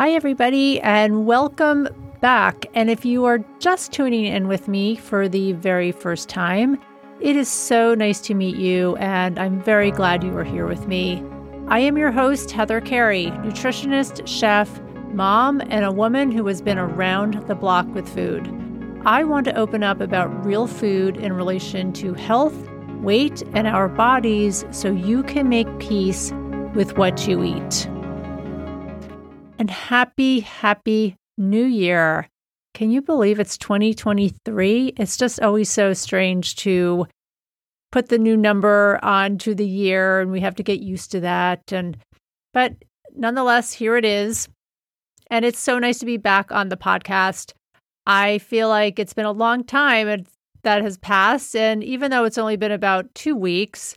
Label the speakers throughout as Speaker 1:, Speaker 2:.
Speaker 1: Hi, everybody, and welcome back. And if you are just tuning in with me for the very first time, it is so nice to meet you, and I'm very glad you are here with me. I am your host, Heather Carey, nutritionist, chef, mom, and a woman who has been around the block with food. I want to open up about real food in relation to health, weight, and our bodies so you can make peace with what you eat and happy, happy new year. Can you believe it's 2023? It's just always so strange to put the new number onto the year and we have to get used to that and but nonetheless here it is. And it's so nice to be back on the podcast. I feel like it's been a long time that has passed and even though it's only been about 2 weeks,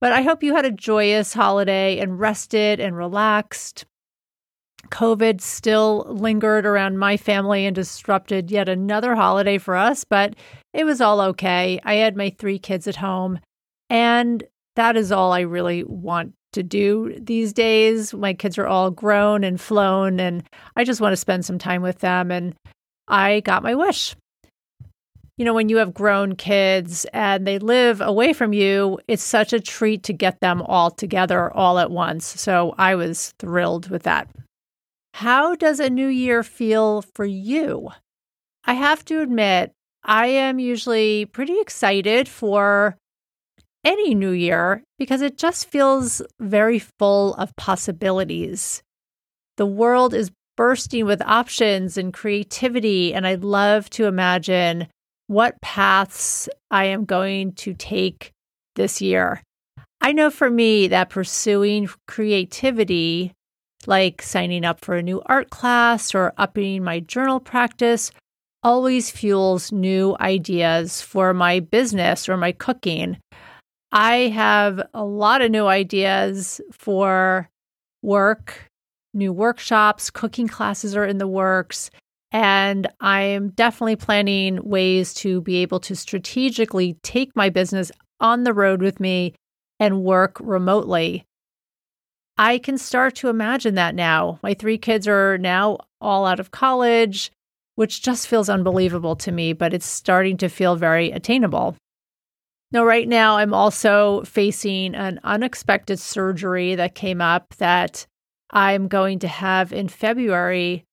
Speaker 1: but I hope you had a joyous holiday and rested and relaxed. COVID still lingered around my family and disrupted yet another holiday for us, but it was all okay. I had my three kids at home, and that is all I really want to do these days. My kids are all grown and flown, and I just want to spend some time with them. And I got my wish. You know, when you have grown kids and they live away from you, it's such a treat to get them all together all at once. So I was thrilled with that. How does a new year feel for you? I have to admit, I am usually pretty excited for any new year because it just feels very full of possibilities. The world is bursting with options and creativity, and I'd love to imagine what paths I am going to take this year. I know for me that pursuing creativity like signing up for a new art class or upping my journal practice, always fuels new ideas for my business or my cooking. I have a lot of new ideas for work, new workshops, cooking classes are in the works. And I'm definitely planning ways to be able to strategically take my business on the road with me and work remotely. I can start to imagine that now. My three kids are now all out of college, which just feels unbelievable to me, but it's starting to feel very attainable. Now, right now, I'm also facing an unexpected surgery that came up that I'm going to have in February,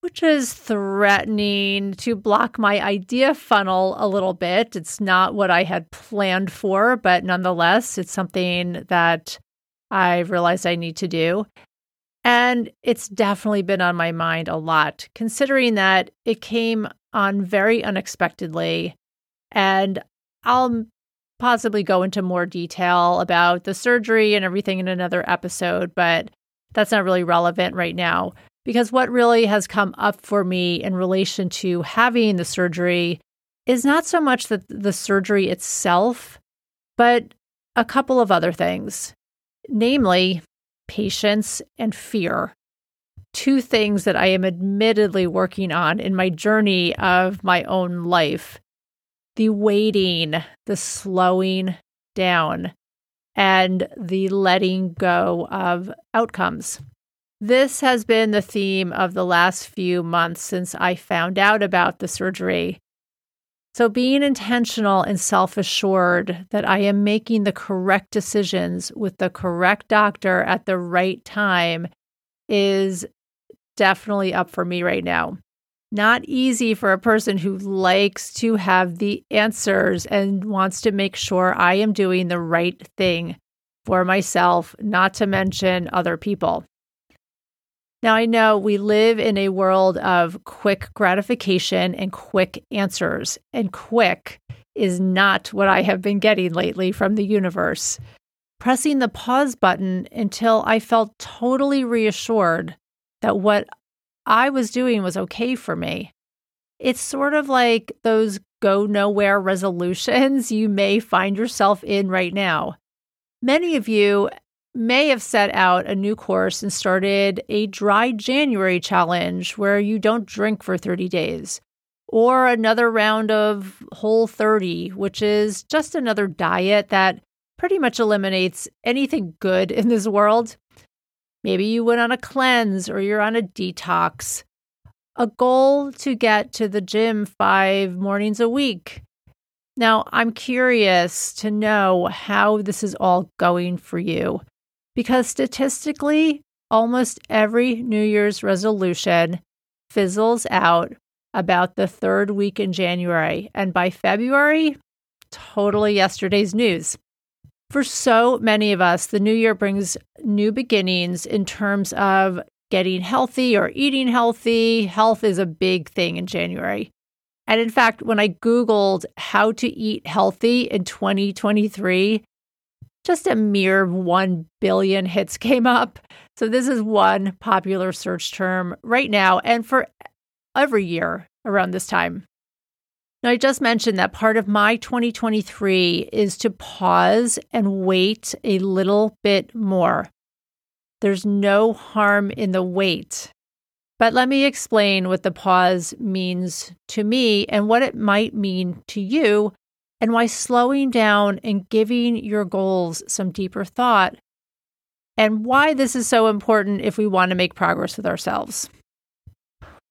Speaker 1: which is threatening to block my idea funnel a little bit. It's not what I had planned for, but nonetheless, it's something that I realized I need to do. And it's definitely been on my mind a lot, considering that it came on very unexpectedly. And I'll possibly go into more detail about the surgery and everything in another episode, but that's not really relevant right now. Because what really has come up for me in relation to having the surgery is not so much the surgery itself, but a couple of other things namely patience and fear. Two things that I am admittedly working on in my journey of my own life the waiting, the slowing down, and the letting go of outcomes. This has been the theme of the last few months since I found out about the surgery. So, being intentional and self assured that I am making the correct decisions with the correct doctor at the right time is definitely up for me right now. Not easy for a person who likes to have the answers and wants to make sure I am doing the right thing for myself, not to mention other people. Now, I know we live in a world of quick gratification and quick answers, and quick is not what I have been getting lately from the universe. Pressing the pause button until I felt totally reassured that what I was doing was okay for me. It's sort of like those go nowhere resolutions you may find yourself in right now. Many of you may have set out a new course and started a dry January challenge where you don't drink for 30 days, or another round of Whole 30, which is just another diet that pretty much eliminates anything good in this world. Maybe you went on a cleanse or you're on a detox. A goal to get to the gym five mornings a week. Now, I'm curious to know how this is all going for you because statistically, almost every New Year's resolution fizzles out about the third week in January. And by February, totally yesterday's news. For so many of us, the new year brings new beginnings in terms of getting healthy or eating healthy. Health is a big thing in January. And in fact, when I Googled how to eat healthy in 2023, just a mere 1 billion hits came up. So, this is one popular search term right now and for every year around this time. Now, I just mentioned that part of my 2023 is to pause and wait a little bit more. There's no harm in the wait. But let me explain what the pause means to me and what it might mean to you, and why slowing down and giving your goals some deeper thought, and why this is so important if we want to make progress with ourselves.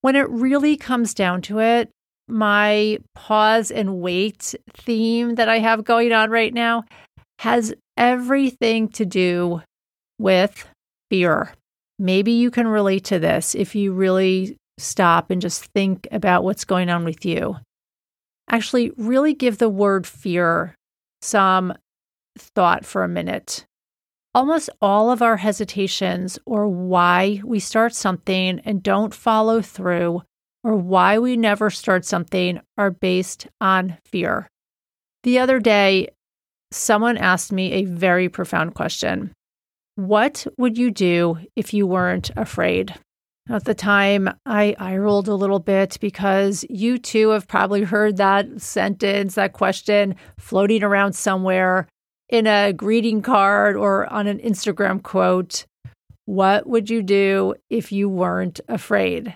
Speaker 1: When it really comes down to it, my pause and wait theme that I have going on right now has everything to do with fear. Maybe you can relate to this if you really stop and just think about what's going on with you. Actually, really give the word fear some thought for a minute. Almost all of our hesitations or why we start something and don't follow through or why we never start something are based on fear. The other day, someone asked me a very profound question what would you do if you weren't afraid? At the time, I, I rolled a little bit because you too have probably heard that sentence, that question floating around somewhere in a greeting card or on an Instagram quote. What would you do if you weren't afraid?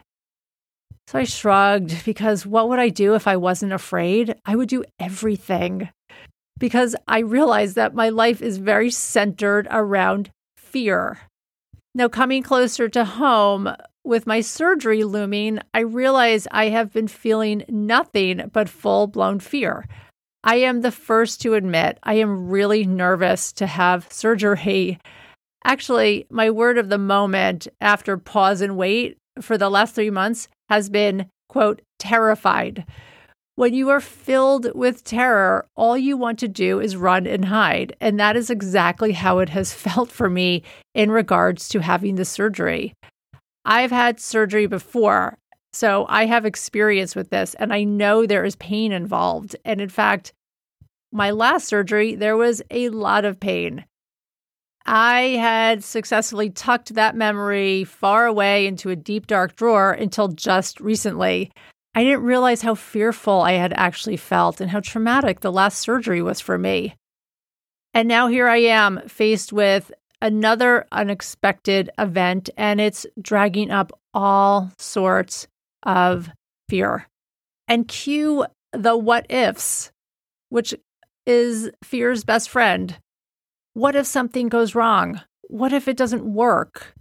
Speaker 1: So I shrugged because what would I do if I wasn't afraid? I would do everything because I realized that my life is very centered around fear. Now, coming closer to home with my surgery looming, I realize I have been feeling nothing but full blown fear. I am the first to admit I am really nervous to have surgery. Actually, my word of the moment after pause and wait for the last three months has been, quote, terrified. When you are filled with terror, all you want to do is run and hide. And that is exactly how it has felt for me in regards to having the surgery. I've had surgery before, so I have experience with this, and I know there is pain involved. And in fact, my last surgery, there was a lot of pain. I had successfully tucked that memory far away into a deep, dark drawer until just recently. I didn't realize how fearful I had actually felt and how traumatic the last surgery was for me. And now here I am faced with another unexpected event, and it's dragging up all sorts of fear. And cue the what ifs, which is fear's best friend. What if something goes wrong? What if it doesn't work?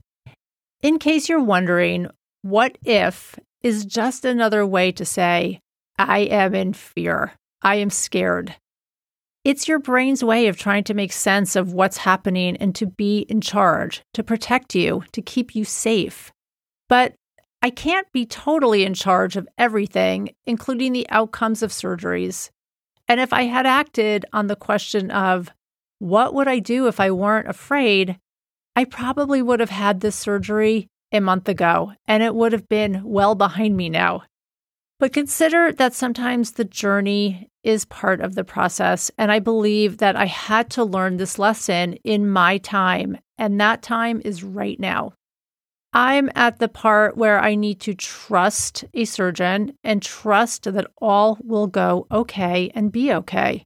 Speaker 1: In case you're wondering, what if is just another way to say, I am in fear. I am scared. It's your brain's way of trying to make sense of what's happening and to be in charge, to protect you, to keep you safe. But I can't be totally in charge of everything, including the outcomes of surgeries. And if I had acted on the question of, what would I do if I weren't afraid? I probably would have had this surgery a month ago, and it would have been well behind me now. But consider that sometimes the journey is part of the process. And I believe that I had to learn this lesson in my time, and that time is right now. I'm at the part where I need to trust a surgeon and trust that all will go okay and be okay.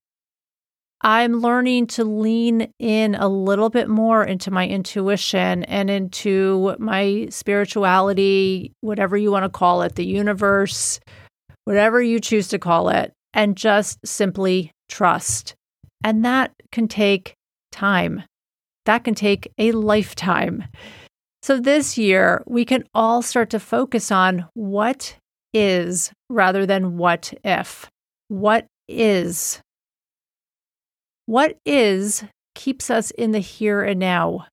Speaker 1: I'm learning to lean in a little bit more into my intuition and into my spirituality, whatever you want to call it, the universe, whatever you choose to call it, and just simply trust. And that can take time. That can take a lifetime. So this year, we can all start to focus on what is rather than what if. What is? What is keeps us in the here and now.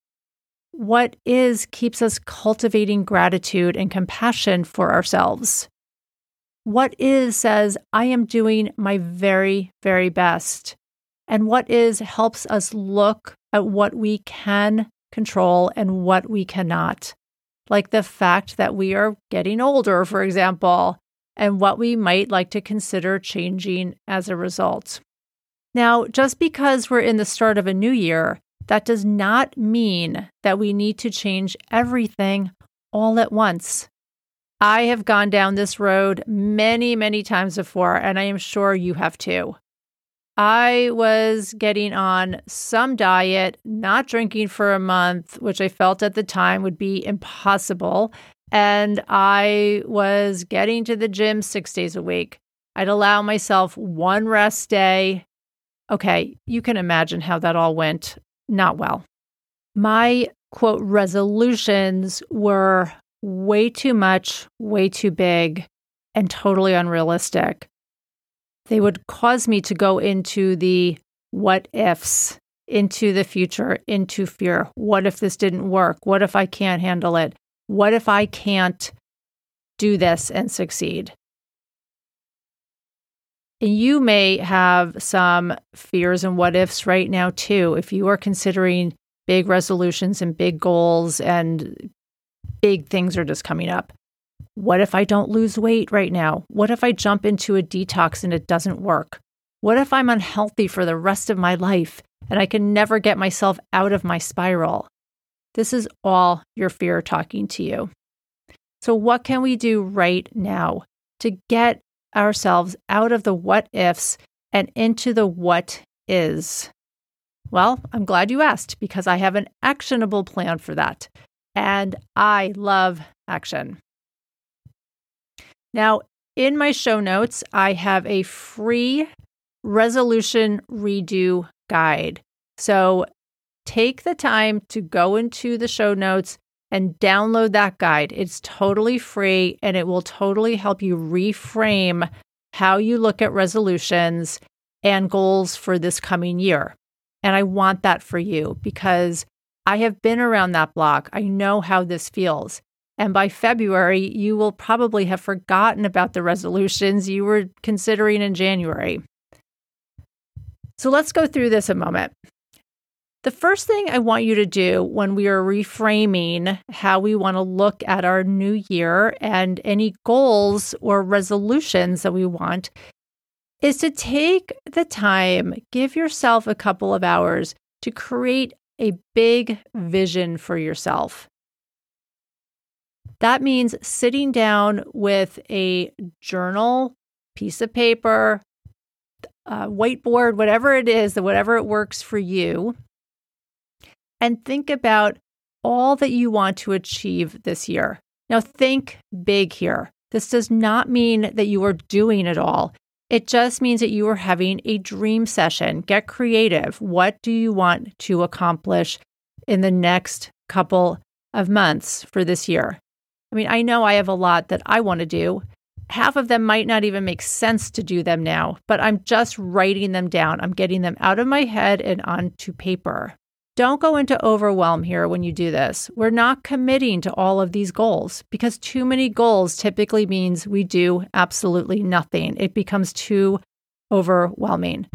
Speaker 1: What is keeps us cultivating gratitude and compassion for ourselves. What is says, I am doing my very, very best. And what is helps us look at what we can control and what we cannot. Like the fact that we are getting older, for example, and what we might like to consider changing as a result. Now, just because we're in the start of a new year, that does not mean that we need to change everything all at once. I have gone down this road many, many times before, and I am sure you have too. I was getting on some diet, not drinking for a month, which I felt at the time would be impossible. And I was getting to the gym six days a week. I'd allow myself one rest day. Okay, you can imagine how that all went not well. My quote resolutions were way too much, way too big, and totally unrealistic they would cause me to go into the what ifs, into the future, into fear. What if this didn't work? What if I can't handle it? What if I can't do this and succeed? And you may have some fears and what ifs right now, too. If you are considering big resolutions and big goals and big things are just coming up, what if I don't lose weight right now? What if I jump into a detox and it doesn't work? What if I'm unhealthy for the rest of my life and I can never get myself out of my spiral? This is all your fear talking to you. So, what can we do right now to get ourselves out of the what ifs and into the what is? Well, I'm glad you asked because I have an actionable plan for that. And I love action. Now, in my show notes, I have a free resolution redo guide. So take the time to go into the show notes and download that guide. It's totally free and it will totally help you reframe how you look at resolutions and goals for this coming year. And I want that for you because I have been around that block. I know how this feels. And by February, you will probably have forgotten about the resolutions you were considering in January. So let's go through this a moment. The first thing I want you to do when we are reframing how we want to look at our new year and any goals or resolutions that we want is to take the time, give yourself a couple of hours to create a big vision for yourself. That means sitting down with a journal, piece of paper, uh, whiteboard, whatever it is, whatever it works for you, and think about all that you want to achieve this year. Now, think big here. This does not mean that you are doing it all. It just means that you are having a dream session. Get creative. What do you want to accomplish in the next couple of months for this year? I mean, I know I have a lot that I want to do. Half of them might not even make sense to do them now, but I'm just writing them down. I'm getting them out of my head and onto paper. Don't go into overwhelm here when you do this. We're not committing to all of these goals because too many goals typically means we do absolutely nothing. It becomes too overwhelming.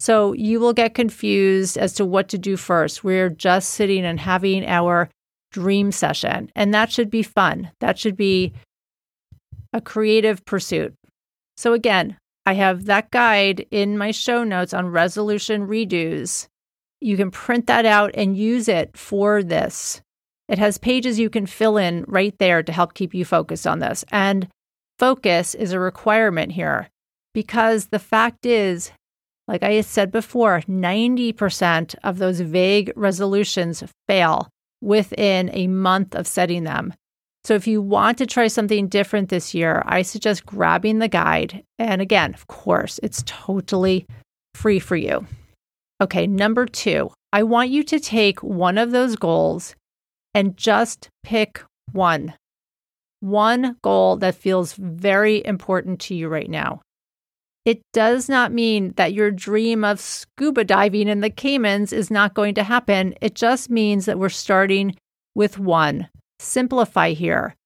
Speaker 1: So you will get confused as to what to do first. We're just sitting and having our dream session. And that should be fun. That should be a creative pursuit. So, again, I have that guide in my show notes on resolution redos. You can print that out and use it for this. It has pages you can fill in right there to help keep you focused on this. And focus is a requirement here because the fact is, like I said before, 90% of those vague resolutions fail within a month of setting them. So if you want to try something different this year, I suggest grabbing the guide. And again, of course, it's totally free for you. Okay, number two, I want you to take one of those goals and just pick one. One goal that feels very important to you right now. It does not mean that your dream of scuba diving in the Caymans is not going to happen. It just means that we're starting with one. Simplify here.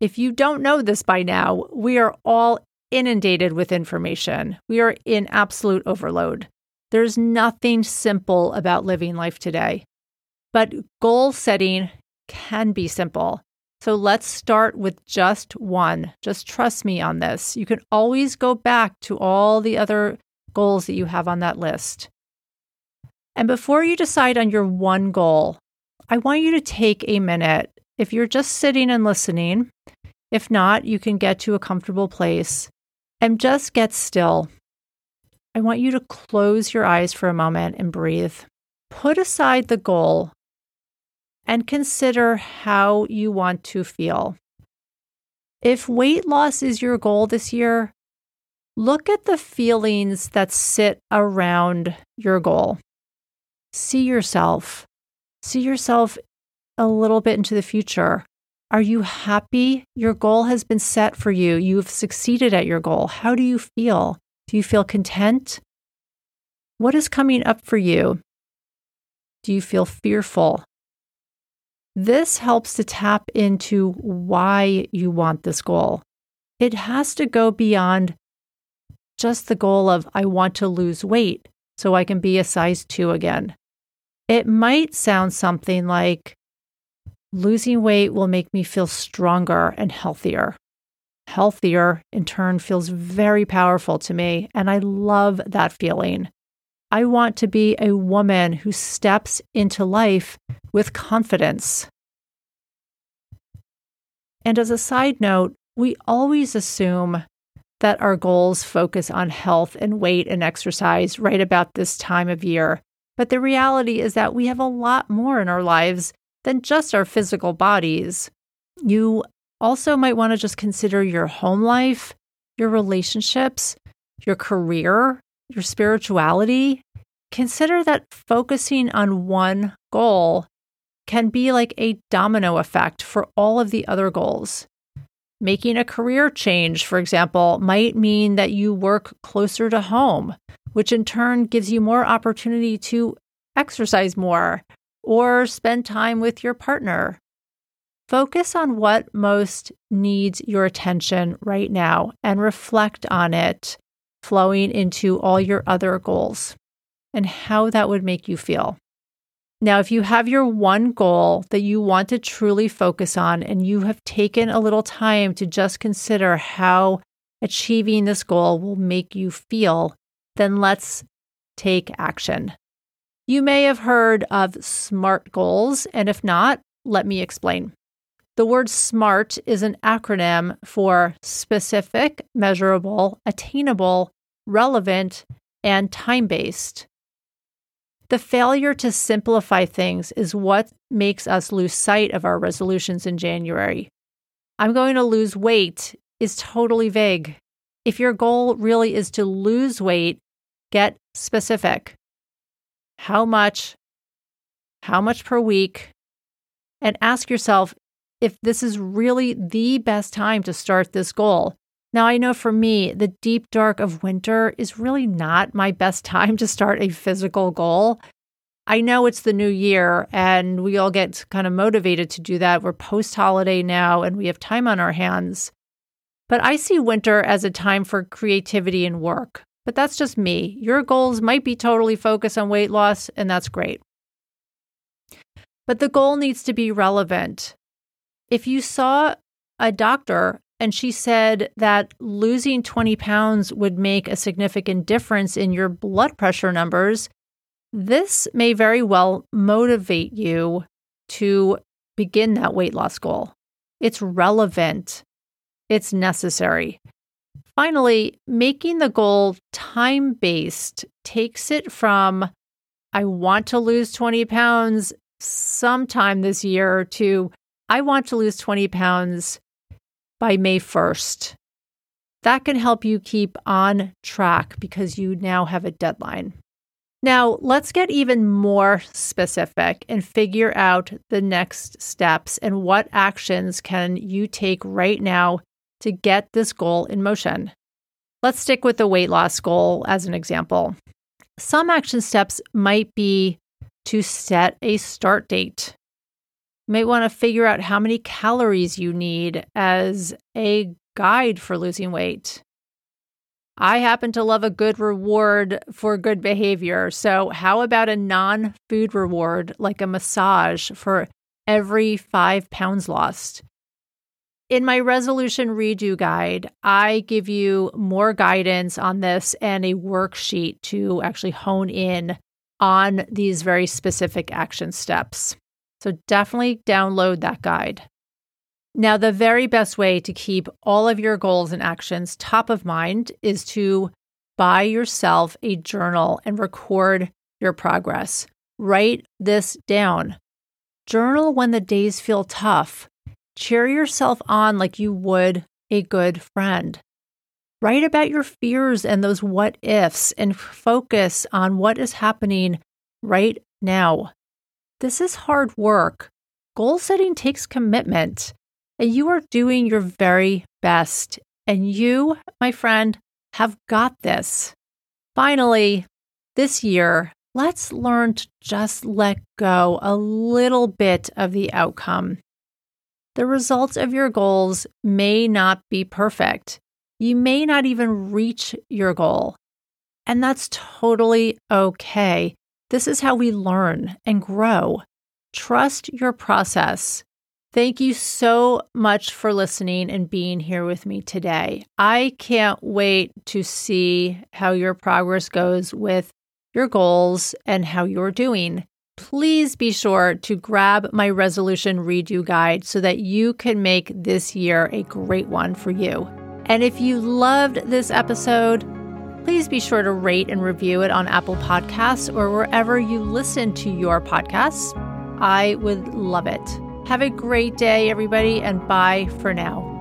Speaker 1: If you don't know this by now, we are all inundated with information. We are in absolute overload. There's nothing simple about living life today. But goal setting can be simple. So let's start with just one. Just trust me on this. You can always go back to all the other goals that you have on that list. And before you decide on your one goal, I want you to take a minute. If you're just sitting and listening, if not, you can get to a comfortable place and just get still. I want you to close your eyes for a moment and breathe. Put aside the goal and consider how you want to feel. If weight loss is your goal this year, look at the feelings that sit around your goal. See yourself. See yourself a little bit into the future. Are you happy? Your goal has been set for you. You've succeeded at your goal. How do you feel? Do you feel content? What is coming up for you? Do you feel fearful? This helps to tap into why you want this goal. It has to go beyond just the goal of, I want to lose weight so I can be a size two again. It might sound something like, losing weight will make me feel stronger and healthier. Healthier, in turn, feels very powerful to me, and I love that feeling. I want to be a woman who steps into life with confidence. And as a side note, we always assume that our goals focus on health and weight and exercise right about this time of year. But the reality is that we have a lot more in our lives than just our physical bodies. You also might want to just consider your home life, your relationships, your career, your spirituality, consider that focusing on one goal can be like a domino effect for all of the other goals. Making a career change, for example, might mean that you work closer to home, which in turn gives you more opportunity to exercise more or spend time with your partner. Focus on what most needs your attention right now and reflect on it flowing into all your other goals and how that would make you feel. Now, if you have your one goal that you want to truly focus on and you have taken a little time to just consider how achieving this goal will make you feel, then let's take action. You may have heard of SMART goals, and if not, let me explain. The word SMART is an acronym for specific, measurable, attainable, relevant, and time based. The failure to simplify things is what makes us lose sight of our resolutions in January. I'm going to lose weight is totally vague. If your goal really is to lose weight, get specific. How much? How much per week? And ask yourself if this is really the best time to start this goal. Now, I know for me, the deep dark of winter is really not my best time to start a physical goal. I know it's the new year and we all get kind of motivated to do that. We're post holiday now and we have time on our hands. But I see winter as a time for creativity and work. But that's just me. Your goals might be totally focused on weight loss, and that's great. But the goal needs to be relevant. If you saw a doctor and she said that losing 20 pounds would make a significant difference in your blood pressure numbers. This may very well motivate you to begin that weight loss goal. It's relevant, it's necessary. Finally, making the goal time based takes it from I want to lose 20 pounds sometime this year to I want to lose 20 pounds by May 1st. That can help you keep on track because you now have a deadline. Now, let's get even more specific and figure out the next steps and what actions can you take right now to get this goal in motion. Let's stick with the weight loss goal as an example. Some action steps might be to set a start date. Might want to figure out how many calories you need as a guide for losing weight. I happen to love a good reward for good behavior. So, how about a non food reward like a massage for every five pounds lost? In my resolution redo guide, I give you more guidance on this and a worksheet to actually hone in on these very specific action steps. So, definitely download that guide. Now, the very best way to keep all of your goals and actions top of mind is to buy yourself a journal and record your progress. Write this down. Journal when the days feel tough. Cheer yourself on like you would a good friend. Write about your fears and those what ifs and focus on what is happening right now. This is hard work. Goal setting takes commitment and you are doing your very best. And you, my friend, have got this. Finally, this year, let's learn to just let go a little bit of the outcome. The results of your goals may not be perfect. You may not even reach your goal. And that's totally okay. This is how we learn and grow. Trust your process. Thank you so much for listening and being here with me today. I can't wait to see how your progress goes with your goals and how you're doing. Please be sure to grab my resolution redo guide so that you can make this year a great one for you. And if you loved this episode, please be sure to rate and review it on Apple Podcasts or wherever you listen to your podcasts. I would love it. Have a great day, everybody, and bye for now.